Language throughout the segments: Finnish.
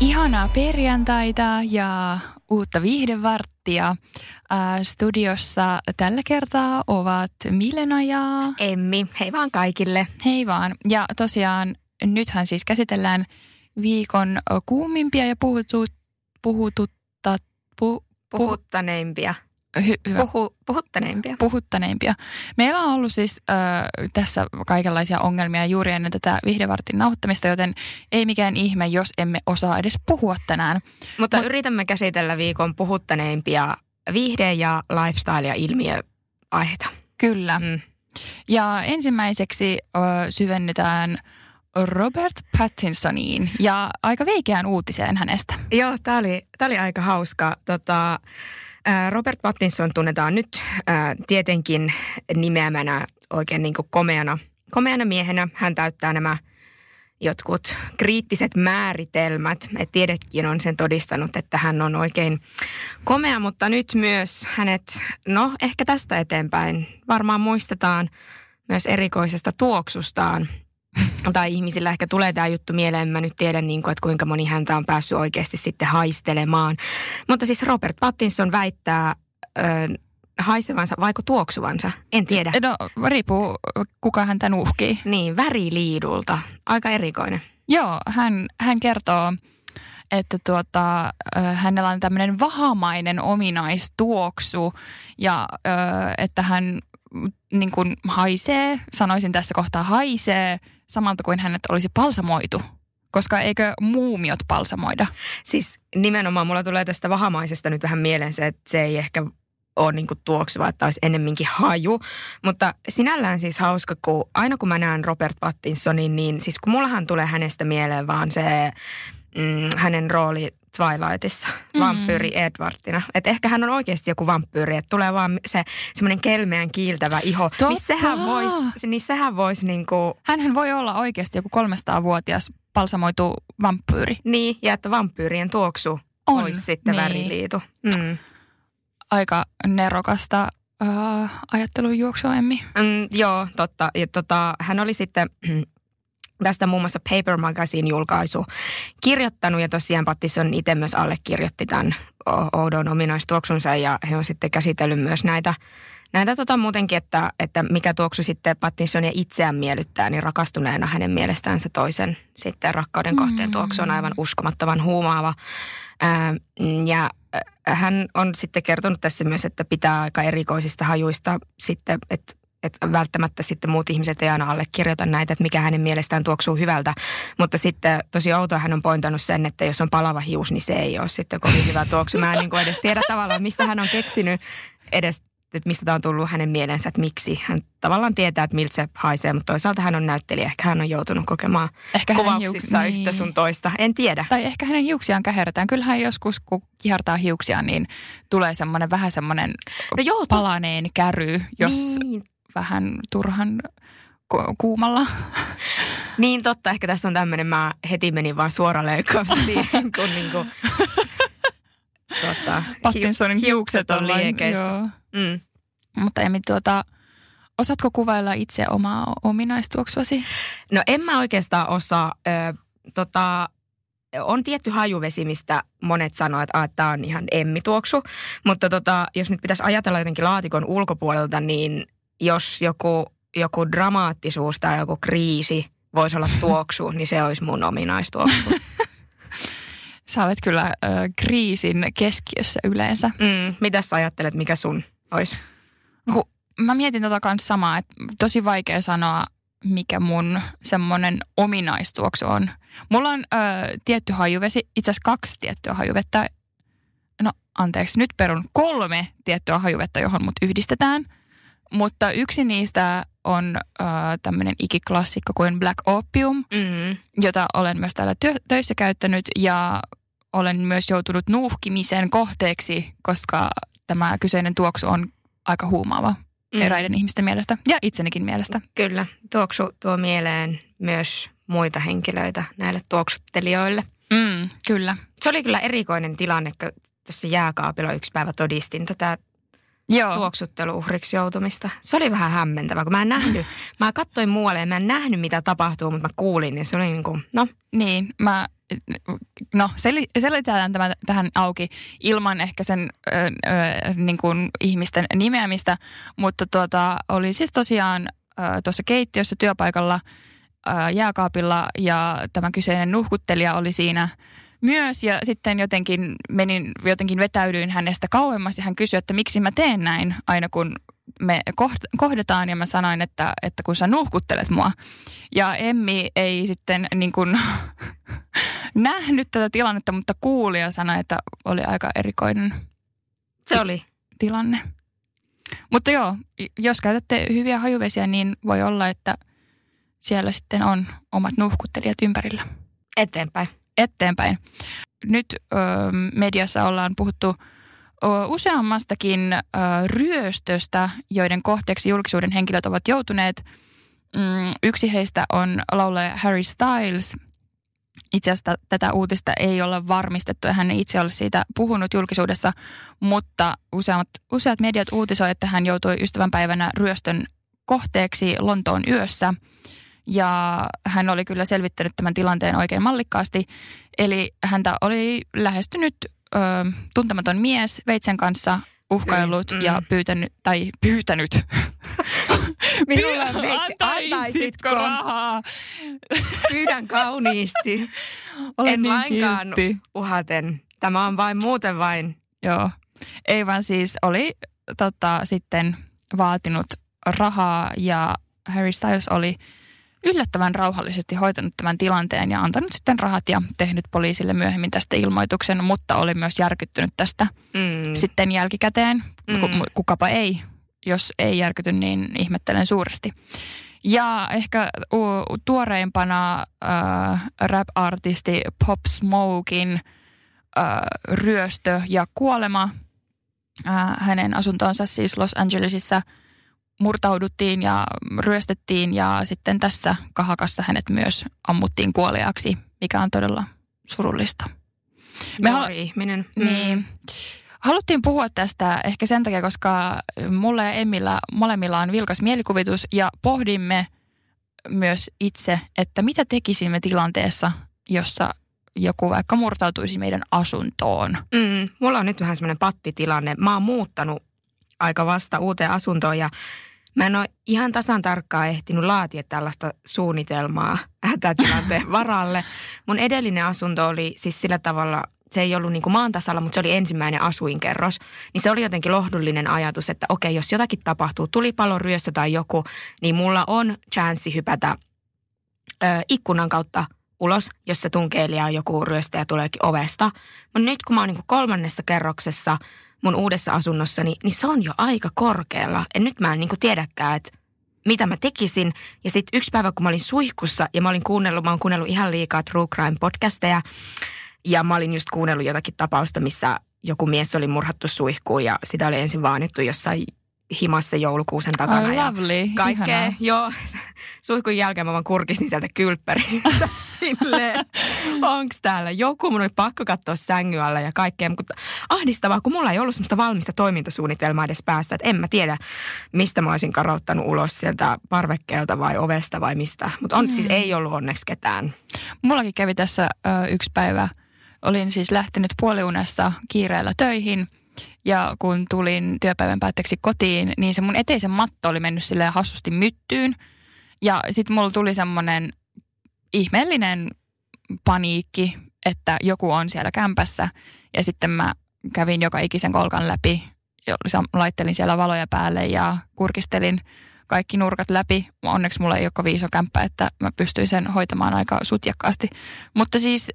Ihanaa perjantaita ja uutta viihdevarttia. Äh, studiossa tällä kertaa ovat Milena ja... Emmi, hei vaan kaikille. Hei vaan. Ja tosiaan nythän siis käsitellään viikon kuumimpia ja puhutut, puhututta, pu, Puhuttaneimpia. Hy, hyvä. Puhu, puhuttaneimpia. puhuttaneimpia. Meillä on ollut siis äh, tässä kaikenlaisia ongelmia juuri ennen tätä viihdevartin nauhoittamista, joten ei mikään ihme, jos emme osaa edes puhua tänään. Mutta Mut- yritämme käsitellä viikon puhuttaneimpia viihde- ja lifestyle- ja ilmiöaiheita. Kyllä. Mm. Ja ensimmäiseksi ö, syvennytään Robert Pattinsoniin ja aika veikeään uutiseen hänestä. Joo, tämä oli, tää oli aika hauska. Tota, Robert Pattinson tunnetaan nyt ää, tietenkin nimeämänä oikein niin kuin komeana, komeana miehenä. Hän täyttää nämä jotkut kriittiset määritelmät. Et tiedekin on sen todistanut, että hän on oikein komea, mutta nyt myös hänet, no ehkä tästä eteenpäin varmaan muistetaan myös erikoisesta tuoksustaan. Tai ihmisillä ehkä tulee tämä juttu mieleen, mä nyt tiedän, niin kuin, että kuinka moni häntä on päässyt oikeasti sitten haistelemaan. Mutta siis Robert Pattinson väittää ö, haisevansa vaiko tuoksuvansa, en tiedä. No, riippuu kuka häntä nuhkii. Niin, väriliidulta. Aika erikoinen. Joo, hän, hän kertoo, että tuota, hänellä on tämmöinen vahamainen ominaistuoksu ja että hän mm, niin kuin haisee, sanoisin tässä kohtaa haisee, samalta kuin hänet olisi palsamoitu. Koska eikö muumiot palsamoida? Siis nimenomaan mulla tulee tästä vahamaisesta nyt vähän mieleen se, että se ei ehkä ole niinku tuoksuva, että olisi ennemminkin haju. Mutta sinällään siis hauska, kun aina kun mä näen Robert Pattinsonin, niin siis kun mullahan tulee hänestä mieleen vaan se mm, hänen rooli Twilightissa, Mm. vampyyri Edwardina. Että ehkä hän on oikeasti joku vampyyri, että tulee vaan se semmoinen kelmeän kiiltävä iho. Totta. Niin sehän voisi, niin sehän vois niinku, Hänhän voi olla oikeasti joku 300-vuotias palsamoitu vampyyri. niin, ja että vampyyrien tuoksu On, olisi sitten niin. väriliitu. Mm. Aika nerokasta äh, ajattelun juoksua, Emmi. Mm, joo, totta. Ja tota, hän oli sitten tästä muun muassa Paper Magazine julkaisu kirjoittanut ja tosiaan Pattison itse myös allekirjoitti tämän oudon ominaistuoksunsa ja he on sitten käsitellyt myös näitä, näitä tota muutenkin, että, että mikä tuoksu sitten Pattisonia itseään miellyttää, niin rakastuneena hänen mielestään se toisen sitten rakkauden kohteen Mm. tuoksu on aivan uskomattoman huumaava. Ää, ja äh, hän on sitten kertonut tässä myös, että pitää aika erikoisista hajuista sitten, että että välttämättä sitten muut ihmiset ei aina allekirjoita näitä, että mikä hänen mielestään tuoksuu hyvältä. Mutta sitten tosi outoa hän on pointannut sen, että jos on palava hius, niin se ei ole sitten kovin hyvä tuoksu. Mä en niin kuin edes tiedä tavallaan, mistä hän on keksinyt edes, että mistä tämä on tullut hänen mielensä, että miksi. Hän tavallaan tietää, että miltä se haisee, mutta toisaalta hän on näyttelijä. Ehkä hän on joutunut kokemaan Ehkä kuvauksissa hiuk- yhtä niin. sun toista. En tiedä. Tai ehkä hänen hiuksiaan käherretään. Kyllähän joskus, kun kihartaa hiuksiaan, niin tulee semmoinen vähän semmoinen No joo, palaneen käry, jos niin, vähän turhan ku- kuumalla. Niin totta, ehkä tässä on tämmöinen, mä heti menin vaan suora leikkaus siihen, kun niinku, tota, Pattinsonin hiu- hiukset on liekeissä. Mm. Mutta Emmi, tuota, osaatko kuvailla itse omaa ominaistuoksuasi? No en mä oikeastaan osaa, ö, tota, on tietty hajuvesi, mistä monet sanoo, että tämä on ihan emmituoksu, mutta tota, jos nyt pitäisi ajatella jotenkin laatikon ulkopuolelta, niin jos joku, joku dramaattisuus tai joku kriisi voisi olla tuoksu, niin se olisi mun ominaistuoksu. Sä olet kyllä ö, kriisin keskiössä yleensä. Mm, mitä sä ajattelet, mikä sun olisi? Kun mä mietin tota kanssa samaa, että tosi vaikea sanoa, mikä mun semmoinen ominaistuoksu on. Mulla on ö, tietty hajuvesi, itse asiassa kaksi tiettyä hajuvettä. No anteeksi, nyt perun kolme tiettyä hajuvettä, johon mut yhdistetään. Mutta yksi niistä on ö, tämmöinen ikiklassikko kuin Black Opium, Mm. jota olen myös täällä työ, töissä käyttänyt ja olen myös joutunut nuuhkimisen kohteeksi, koska tämä kyseinen tuoksu on aika huumaava. mm. eräiden ihmisten mielestä ja itsenikin mielestä. Kyllä, tuoksu tuo mieleen myös muita henkilöitä näille tuoksuttelijoille. Mm, kyllä. Se oli kyllä erikoinen tilanne, kun tuossa jääkaapilla yksi päivä todistin tätä Joo. tuoksuttelu-uhriksi joutumista. Se oli vähän hämmentävä, kun mä en nähnyt, mä katsoin muualle ja mä en nähnyt mitä tapahtuu, mutta mä kuulin, niin se oli niin kuin, no. Niin, mä, no selitetään tämä tähän auki ilman ehkä sen ö, ö, niin kuin ihmisten nimeämistä, mutta tuota, oli siis tosiaan ö, tuossa keittiössä työpaikalla ö, jääkaapilla ja tämä kyseinen nuhkuttelija oli siinä – myös ja sitten jotenkin menin, jotenkin vetäydyin hänestä kauemmas ja hän kysyi, että miksi mä teen näin aina kun me kohdataan ja mä sanoin, että, että kun sä nuhkuttelet mua. Ja Emmi ei sitten niin kuin nähnyt tätä tilannetta, mutta kuuli ja sanoi, että oli aika erikoinen Se oli. tilanne. Mutta joo, jos käytätte hyviä hajuvesiä, niin voi olla, että siellä sitten on omat nuhkuttelijat ympärillä. Eteenpäin eteenpäin. Nyt ö, mediassa ollaan puhuttu useammastakin ö, ryöstöstä, joiden kohteeksi julkisuuden henkilöt ovat joutuneet. Mm, yksi heistä on laulaja Harry Styles. Itse asiassa tätä uutista ei olla varmistettu ja hän itse ole siitä puhunut julkisuudessa, mutta useat, useat mediat uutisoivat, että hän joutui ystävänpäivänä ryöstön kohteeksi Lontoon yössä – ja hän oli kyllä selvittänyt tämän tilanteen oikein mallikkaasti. Eli häntä oli lähestynyt ö, tuntematon mies veitsen kanssa uhkaillut mm. ja pyytänyt, tai pyytänyt. Minulla on veitsi, antaisitko rahaa? Pyydän kauniisti. Olen en niin lainkaan kiltti. uhaten. Tämä on vain muuten vain. Joo. Ei vaan siis oli tota, sitten vaatinut rahaa ja Harry Styles oli – yllättävän rauhallisesti hoitanut tämän tilanteen ja antanut sitten rahat ja tehnyt poliisille myöhemmin tästä ilmoituksen, mutta oli myös järkyttynyt tästä mm. sitten jälkikäteen. Mm. Kukapa ei, jos ei järkyty, niin ihmettelen suuresti. Ja ehkä tuoreimpana äh, rap-artisti Pop Smokein äh, ryöstö ja kuolema. Äh, hänen asuntonsa siis Los Angelesissa – murtauduttiin ja ryöstettiin ja sitten tässä kahakassa hänet myös ammuttiin kuoliaksi, mikä on todella surullista. Me hal- ihminen. Niin. Haluttiin puhua tästä ehkä sen takia, koska mulla ja Emmillä molemmilla on vilkas mielikuvitus ja pohdimme myös itse, että mitä tekisimme tilanteessa, jossa joku vaikka murtautuisi meidän asuntoon. Mm, mulla on nyt vähän semmoinen pattitilanne. Mä oon muuttanut aika vasta uuteen asuntoon ja Mä en ole ihan tasan tarkkaan ehtinyt laatia tällaista suunnitelmaa hätätilanteen varalle. Mun edellinen asunto oli siis sillä tavalla, se ei ollut niin kuin maan tasalla, mutta se oli ensimmäinen asuinkerros. Niin se oli jotenkin lohdullinen ajatus, että okei, jos jotakin tapahtuu, tulipalo, ryöstö tai joku, niin mulla on chanssi hypätä ö, ikkunan kautta ulos, jos se tunkeilija joku ryöstäjä tuleekin ovesta. Mutta nyt kun mä oon niin kolmannessa kerroksessa – mun uudessa asunnossani, niin se on jo aika korkealla. Ja nyt mä en niin tiedäkään, että mitä mä tekisin. Ja sitten yksi päivä, kun mä olin suihkussa ja mä olin kuunnellut, mä oon kuunnellut ihan liikaa True Crime podcasteja. Ja mä olin just kuunnellut jotakin tapausta, missä joku mies oli murhattu suihkuun ja sitä oli ensin vaanittu jossain himassa joulukuusen takana. Oh, lovely. Ja kaikkea. Joo, suihkun jälkeen mä vaan kurkisin sieltä kylppäriin. Silleen, onks täällä joku? Mun oli pakko katsoa sängyn alla ja kaikkea. Mutta ahdistavaa, kun mulla ei ollut semmoista valmista toimintasuunnitelmaa edes päässä. Että en mä tiedä, mistä mä olisin karauttanut ulos sieltä parvekkeelta vai ovesta vai mistä. Mutta on, mm. siis ei ollut onneksi ketään. Mullakin kävi tässä ö, yksi päivä. Olin siis lähtenyt puoliunessa kiireellä töihin – ja kun tulin työpäivän päätteeksi kotiin, niin se mun eteisen matto oli mennyt silleen hassusti myttyyn. Ja sitten mulla tuli semmoinen ihmeellinen paniikki, että joku on siellä kämpässä. Ja sitten mä kävin joka ikisen kolkan läpi, laittelin siellä valoja päälle ja kurkistelin kaikki nurkat läpi. Onneksi mulla ei ole kovin iso kämppä, että mä pystyin sen hoitamaan aika sutjakkaasti. Mutta siis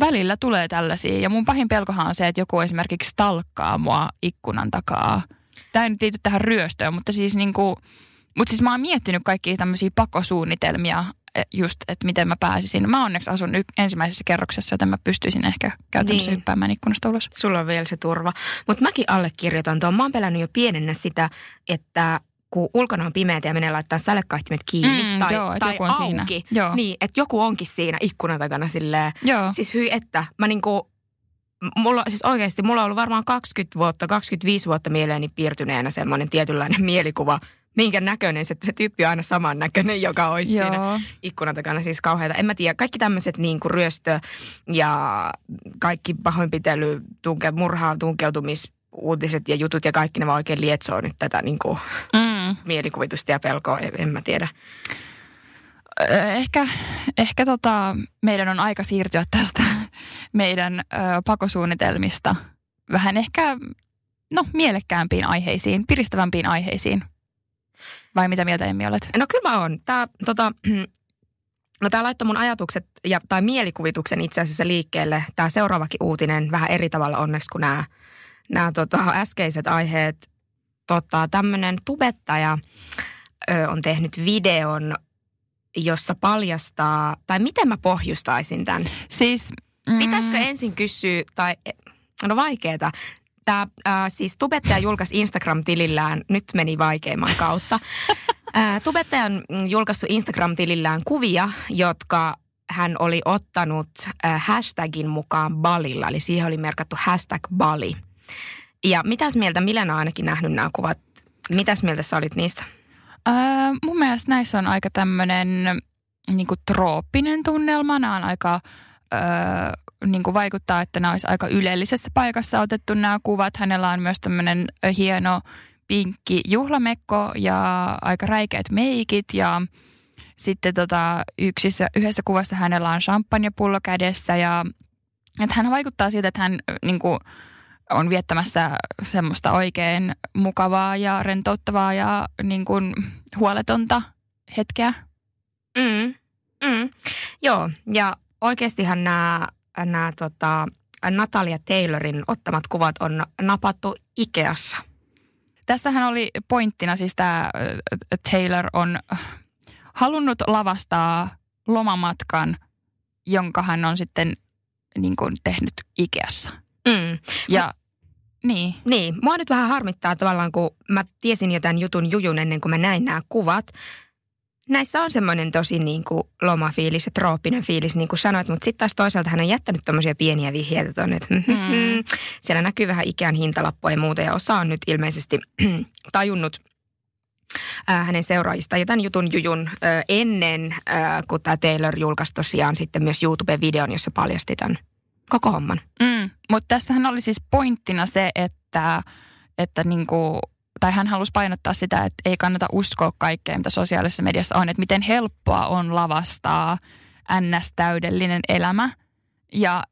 välillä tulee tällaisia ja mun pahin pelkohan on se, että joku esimerkiksi stalkkaa mua ikkunan takaa. Tämä ei nyt liity tähän ryöstöön, mutta siis niin kuin, mutta siis mä oon miettinyt kaikkia tämmöisiä pakosuunnitelmia, e, just, että miten mä pääsisin. Mä onneksi asun y- ensimmäisessä kerroksessa, joten mä pystyisin ehkä käytännössä niin. hyppäämään ikkunasta ulos. Sulla on vielä se turva. Mutta mäkin allekirjoitan tuon. Mä oon pelännyt jo pienennä sitä, että kun ulkona on pimeätä ja menee laittaa sälekkaihtimet kiinni Mm, tai, joo, tai joku on auki. siinä. Joo. Niin, että joku onkin siinä ikkunan takana silleen. Joo. Siis hyi että, mä niinku, mulla, siis oikeasti mulla on ollut varmaan 20 vuotta, 25 vuotta mieleeni piirtyneenä semmoinen tietynlainen mielikuva, minkä näköinen se, se tyyppi on aina saman näköinen, joka olisi siinä Joo. ikkunan takana. Siis kauheita. En mä tiedä, kaikki tämmöiset niin kuin ryöstö ja kaikki pahoinpitely, tunke, murhaa, tunkeutumisuutiset ja jutut ja kaikki ne vaan oikein lietsoo nyt tätä niin kuin Mm. Mielikuvitusta ja pelkoa. En, en mä tiedä. Ehkä, ehkä tota, meidän on aika siirtyä tästä meidän ö, pakosuunnitelmista vähän ehkä no, mielekkäämpiin aiheisiin, piristävämpiin aiheisiin. Vai mitä mieltä Emmi olet? No kyllä mä oon. Tää, tota, no tää laittoi mun ajatukset ja, tai mielikuvituksen itse asiassa liikkeelle. Tämä seuraavakin uutinen vähän eri tavalla onneksi kuin nämä, nämä tota, äskeiset aiheet. Tota, Tämmöinen tubettaja ö, on tehnyt videon, jossa paljastaa, tai miten mä pohjustaisin tämän? Siis, mm, Pitäisikö ensin kysyä, tai no vaikeeta. Tämä äh, siis tubettaja julkaisi Instagram-tilillään, nyt meni vaikeimman kautta. äh, tubettaja on julkaissut Instagram-tilillään kuvia, jotka hän oli ottanut äh, hashtagin mukaan Balilla, eli siihen oli merkattu hashtag Bali. Ja mitäs mieltä, Milena on ainakin nähnyt nämä kuvat, mitäs mieltä sä olit niistä? Öö, mun mielestä näissä on aika tämmöinen niin trooppinen tunnelma. Nämä on aika, öö, niin vaikuttaa, että nämä olisi aika ylellisessä paikassa otettu nämä kuvat. Hänellä on myös tämmöinen hieno pinkki juhlamekko ja aika räikeät meikit ja sitten tota, yksissä, yhdessä kuvassa hänellä on champagnepullo kädessä ja että hän vaikuttaa siltä, että hän niin kuin, on viettämässä semmoista oikein mukavaa ja rentouttavaa ja niin kuin huoletonta hetkeä. Mm, mm. Joo, ja oikeastihan nämä, nämä tota, Natalia Taylorin ottamat kuvat on napattu Ikeassa. Tässähän oli pointtina siis tämä Taylor on halunnut lavastaa lomamatkan, jonka hän on sitten niin kuin tehnyt Ikeassa. Mm. Ja niin, Niin, mua nyt vähän harmittaa tavallaan, kun mä tiesin jo tämän jutun jujun ennen kuin mä näin nämä kuvat. Näissä on semmoinen tosi niin kuin lomafiilis ja trooppinen fiilis, niin kuin sanoit, mutta sitten taas toisaalta hän on jättänyt tämmöisiä pieniä vihjeitä tuonne, että mm. Mm. siellä näkyy vähän ikään hintalappua ja muuta, ja osa on nyt ilmeisesti tajunnut ää, hänen seuraajista jo tämän jutun jujun ää, ennen, ää, kun tämä Taylor julkaisi tosiaan sitten myös YouTube-videon, jossa paljasti tämän koko homman. Mm, mutta tässähän oli siis pointtina se, että, että niinku, tai hän halusi painottaa sitä, että ei kannata uskoa kaikkea, mitä sosiaalisessa mediassa on, että miten helppoa on lavastaa ns-täydellinen elämä. Ja,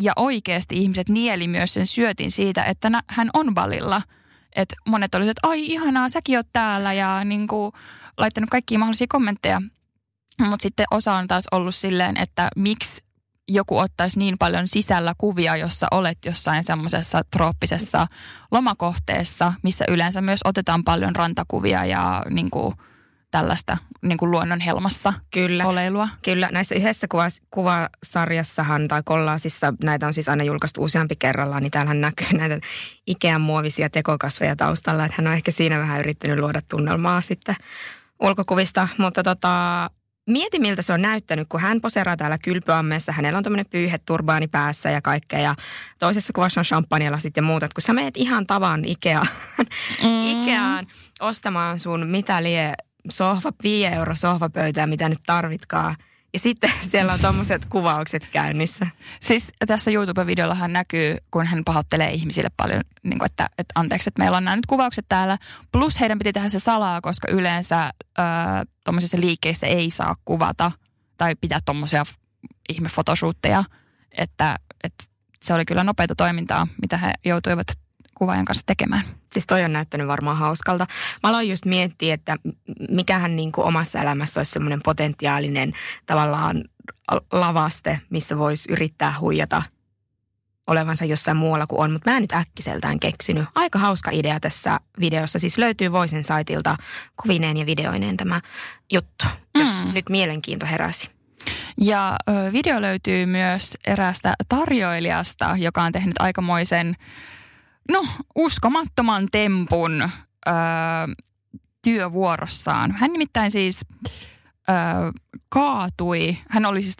ja oikeasti ihmiset nieli myös sen syötin siitä, että nä, hän on valilla. Että monet olisivat, että ai ihanaa, säkin oot täällä ja niinku, laittanut kaikkia mahdollisia kommentteja. Mutta sitten osa on taas ollut silleen, että miksi joku ottaisi niin paljon sisällä kuvia, jossa olet jossain semmoisessa trooppisessa lomakohteessa, missä yleensä myös otetaan paljon rantakuvia ja niin kuin tällaista niin kuin luonnon helmassa Kyllä. oleilua. Kyllä, näissä yhdessä kuvas, kuvasarjassahan tai kollaasissa, näitä on siis aina julkaistu useampi kerrallaan, niin täällähän näkyy näitä Ikean muovisia tekokasveja taustalla, että hän on ehkä siinä vähän yrittänyt luoda tunnelmaa sitten ulkokuvista, mutta tota, mieti miltä se on näyttänyt, kun hän poseraa täällä kylpyammeessa, hänellä on tämmöinen pyyhe turbaani päässä ja kaikkea ja toisessa kuvassa on champagnelasit ja muuta, että kun sä meet ihan tavan Ikeaan, Mm. Ikeaan ostamaan sun mitä lie sohva, 5 euro sohvapöytää, mitä nyt tarvitkaan. Ja sitten siellä on tommoset kuvaukset käynnissä. Siis tässä YouTube-videollahan näkyy, kun hän pahoittelee ihmisille paljon, niin kuin että, että anteeksi, että meillä on nämä nyt kuvaukset täällä. Plus heidän piti tehdä se salaa, koska yleensä tuommoisissa liikkeissä ei saa kuvata tai pitää tuommoisia ihme photoshootteja. Että, että se oli kyllä nopeita toimintaa, mitä he joutuivat kuvaajan kanssa tekemään. Siis toi on näyttänyt varmaan hauskalta. Mä aloin just miettiä, että mikähän niin kuin omassa elämässä olisi semmoinen potentiaalinen tavallaan lavaste, missä voisi yrittää huijata olevansa jossain muualla kuin on, mutta mä en nyt äkkiseltään keksinyt. Aika hauska idea tässä videossa. Siis löytyy Voisen saitilta kuvineen ja videoineen tämä juttu, jos Mm. nyt mielenkiinto heräsi. Ja video löytyy myös eräästä tarjoilijasta, joka on tehnyt aikamoisen, no, uskomattoman tempun. Ö, työvuorossaan. Hän nimittäin siis ö, kaatui, hän oli siis,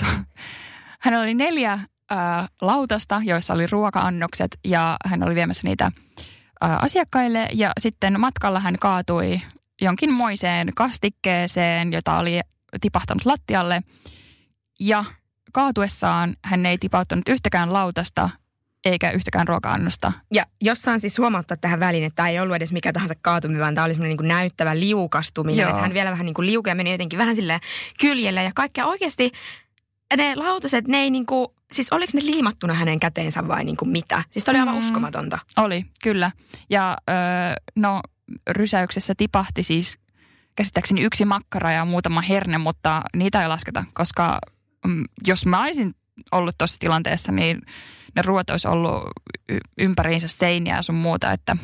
hän oli neljä ö, lautasta, joissa oli ruoka-annokset ja hän oli viemässä niitä ö, asiakkaille ja sitten matkalla hän kaatui jonkinmoiseen kastikkeeseen, jota oli tipahtanut lattialle ja kaatuessaan hän ei tipauttanut yhtäkään lautasta eikä yhtäkään ruoka-annosta. Ja jossain siis huomauttaa tähän väliin, että tämä ei ollut edes mikä tahansa kaatuminen, vaan tämä oli semmoinen niin näyttävä liukastuminen. Joo. Että hän vielä vähän niin kuin liukea meni jotenkin vähän sille kyljelle ja kaikkea oikeasti ne lautaset, ne ei niin kuin, siis oliko ne liimattuna hänen käteensä vai niin kuin mitä? Siis oli aivan Mm. uskomatonta. Oli, kyllä. Ja ö, no rysäyksessä tipahti siis käsittääkseni yksi makkara ja muutama herne, mutta niitä ei lasketa, koska mm, jos mä olisin ollut tuossa tilanteessa, niin ne ruoat olisi ollut ympäriinsä seiniä ja sun muuta, että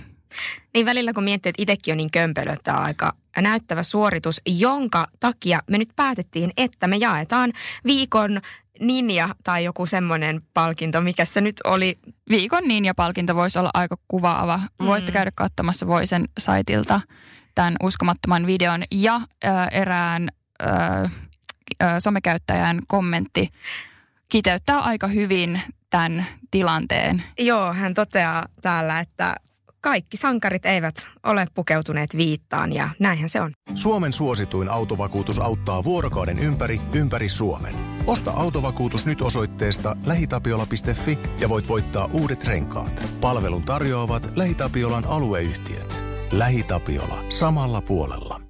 Niin välillä kun miettii, että itsekin on niin kömpelö, että tämä on aika näyttävä suoritus, jonka takia me nyt päätettiin, että me jaetaan viikon ninja tai joku semmoinen palkinto, mikä se nyt oli. viikon ninja-palkinto voisi olla aika kuvaava. Voitte Mm. käydä katsomassa Voisen saitilta tämän uskomattoman videon ja ö, erään ö, somekäyttäjän kommentti kiteyttää aika hyvin tämän tilanteen. Joo, hän toteaa täällä, että kaikki sankarit eivät ole pukeutuneet viittaan ja näinhän se on. Suomen suosituin autovakuutus auttaa vuorokauden ympäri, ympäri Suomen. Osta autovakuutus nyt osoitteesta lähitapiola.fi ja voit voittaa uudet renkaat. Palvelun tarjoavat LähiTapiolan alueyhtiöt. LähiTapiola. Samalla puolella.